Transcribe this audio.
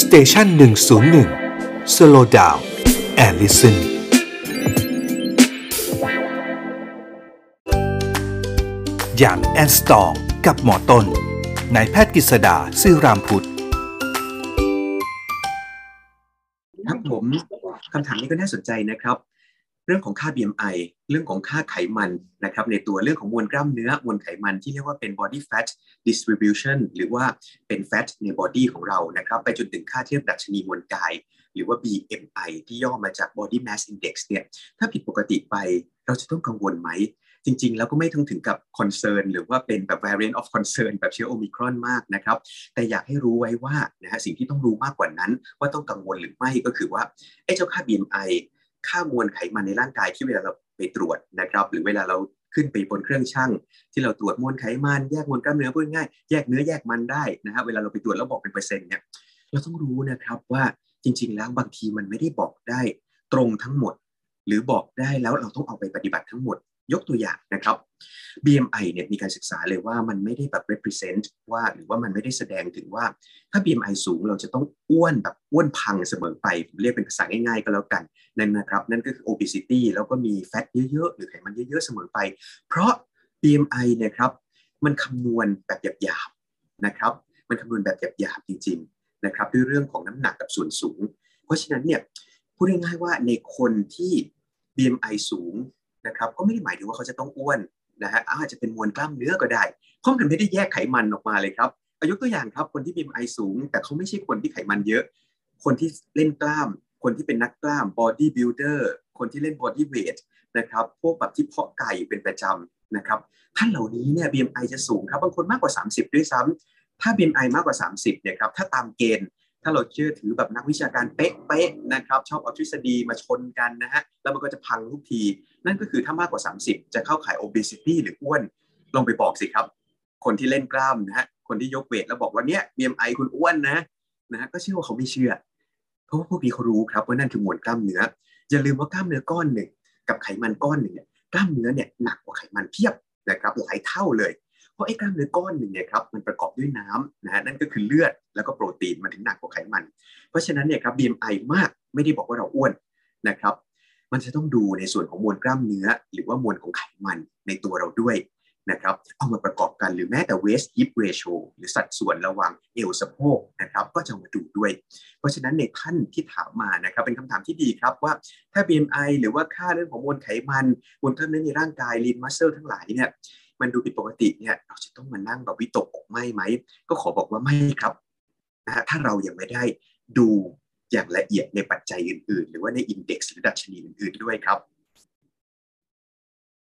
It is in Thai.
station หนึ่งศูนย์หนึ่ง slow down and listen young and strong กับหมอต้นนายแพทย์กฤษดาซื่อรามพุทธครับผมคำถามนี้ก็น่าสนใจนะครับ เรื่องของค่า BMI เรื่องของค่าไขมันนะครับในตัวเรื่องของมวลกล้ามเนื้อมวลไขมันที่เรียกว่าเป็น body fat distribution หรือว่าเป็น fat ใน body ของเรานะครับไปจนถึงค่าเทียบดัชนีมวลกาย หรือว่า BMI ที่ย่อมาจาก body mass index เนี่ยถ้าผิดปกติไปเราจะต้องกังวลไหมจริง ๆ แล้วก็ไม่ต้องถึงกับ concern หรือว่าเป็นแบบ variant of concern แบบเชื้อโอมิครอนมากนะครับ แต่อยากให้รู้ไว้ว่านะฮะสิ่งที่ต้องรู้มากกว่านั้น ว่าต้องกังวลหรือไม่ก็คือว่าไอ้เจ้าค่า BMI ค่ามวลไขมันในร่างกายที่เวลาเราไปตรวจนะครับ หรือเวลาเราขึ้นไปบนเครื่องชั่ง ที่เราตรวจมวลไขมันแยกมวลกล้ามเนื้อพูดง่ายแยกเนื้อแยกมันได้นะฮะเวลาเราไปตรวจแล้วบอกเป็นเปอร์เซ็นต์เนี่ยเราต้องรู้นะครับว่าจริง ๆ แล้วบางทีมันไม่ได้บอกได้ตรงทั้งหมด หรือบอกได้แล้วเราต้องเอาไปปฏิบัติทั้งหมด ยกตัวอย่างนะครับ BMI เนี่ยมีการศึกษาเลยว่ามันไม่ได้แบบ represent ว่าหรือว่ามันไม่ได้แสดงถึงว่า ถ้า BMI สูงเราจะต้องอ้วนแบบอ้วนพังเสมอไป ผมเรียกเป็นภาษาง่ายๆ ก็แล้วกันนั่นนะครับ นั่นก็คือ obesity แล้วก็มีแฟตเยอะๆ หรือไขมันเยอะๆ เสมอไป เพราะ BMI เนี่ยครับมันคำนวณแบบหยาบๆนะครับ มันคำนวณแบบหยาบๆจริงๆนะครับด้วยเรื่องของน้ำหนักกับส่วนสูง เพราะฉะนั้นเนี่ยพูดง่ายๆว่าในคนที่ BMI สูง นะครับก็ไม่ได้หมายถึงว่าเขาจะต้องอ้วนนะฮะอาจจะเป็นมวลกล้ามเนื้อก็ได้เพราะมันไม่ได้แยกไขมันออกมาเลยครับอายุตัวอย่างครับคนที่ BMI สูง แต่เขาไม่ใช่คนที่ไขมันเยอะ คนที่เล่นกล้าม คนที่เป็นนักกล้าม body builder คนที่เล่น body weight นะครับพวกแบบที่เพาะไก่เป็นประจำนะครับท่านเหล่านี้เนี่ย BMI จะสูงครับบางคนมากกว่า 30 ด้วยซ้ำถ้า BMI มากกว่า 30เนี่ยครับถ้าตามเกณฑ์ ถ้าเราเชื่อถือแบบนักวิชาการเป๊ะๆนะครับ ชอบเอาทฤษฎีมาชนกันนะฮะ แล้วมันก็จะพังทุกที นั่นก็คือถ้ามากกว่า 30 จะเข้าข่าย obesity หรืออ้วน ลองไปบอกสิครับ คนที่เล่นกล้ามนะฮะ คนที่ยกเวทแล้วบอกว่าเนี่ย BMI คุณอ้วนนะนะฮะก็เชื่อว่าเขาไม่เชื่อ เพราะว่าพวกนี้เขารู้ครับว่านั่นคือมวลกล้ามเนื้อ อย่าลืมว่ากล้ามเนื้อก้อนหนึ่งกับไขมันก้อนหนึ่งเนี่ยกล้ามเนื้อเนี่ยหนักกว่าไขมันเพียบนะครับหลายเท่าเลย เพราะไอ้กล้ามเนื้อก้อนหนึ่งเนี่ยครับมันประกอบด้วยน้ำนะฮะนั่นก็คือเลือดแล้วก็โปรตีนมันถึงหนักกว่าไขมัน เพราะฉะนั้นเนี่ยครับ BMI มากไม่ได้บอกว่าเราอ้วนนะครับ มันจะต้องดูในส่วนของมวลกล้ามเนื้อ หรือว่ามวลของไขมันในตัวเราด้วยนะครับเอามาประกอบกันหรือแม้แต่ waist hip ratio หรือสัดส่วนระหว่างเอวสะโพกนะครับก็จะมาดูด้วย เพราะฉะนั้นในท่านที่ถามมานะครับเป็นคำถามที่ดีครับว่าถ้า BMI หรือว่าค่าเรื่องของมวลไขมันมวลกล้ามเนื้อในร่างกาย lean muscle ทั้งหลายเนี่ย มันดูผิดปกติเนี่ยเราจะต้องมานั่งแบบวิตกอกไม่ไหม ก็ขอบอกว่าไม่ครับนะฮะถ้าเรายังไม่ได้ดูอย่างละเอียดในปัจจัยอื่น ๆ หรือว่าในอินเด็กซ์หรือดัชนีอื่น ๆ ด้วยครับ